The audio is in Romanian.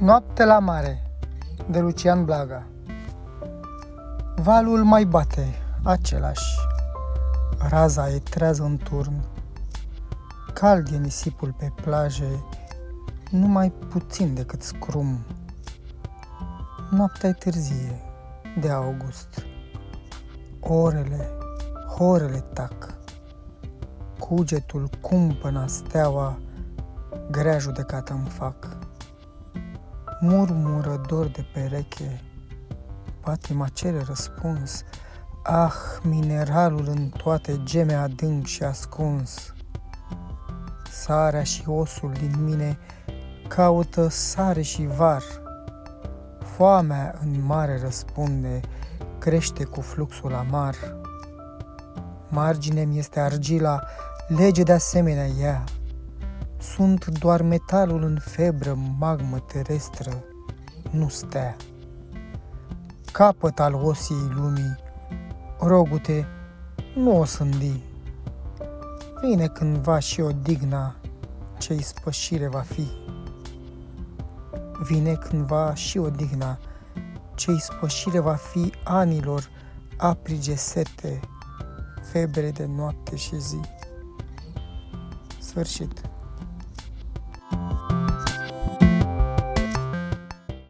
Noapte la mare de Lucian Blaga. Valul mai bate, același. Raza e trează în turn. Cald e nisipul pe plaje Numai puțin decât scrum. Noaptea e târzie de august. Orele, horele tac. Cugetul cumpăna steaua Grea judecată îmi fac Murmură dor de pereche, patima cere răspuns. Ah, mineralul în toate geme adânc și ascuns. Sarea și osul din mine caută sare și var. Foamea în mare răspunde, crește cu fluxul amar. Margine mi este argila, lege de asemenea ea. Sunt doar metalul în febră, magmă terestră, nu stea. Capăt al osiei lumii, rogute, nu o sândi. Vine cândva și o digna, ce ispășire va fi. Vine cândva și o digna, ce ispășire va fi anilor aprige sete, febre de noapte și zi. Sfârșit.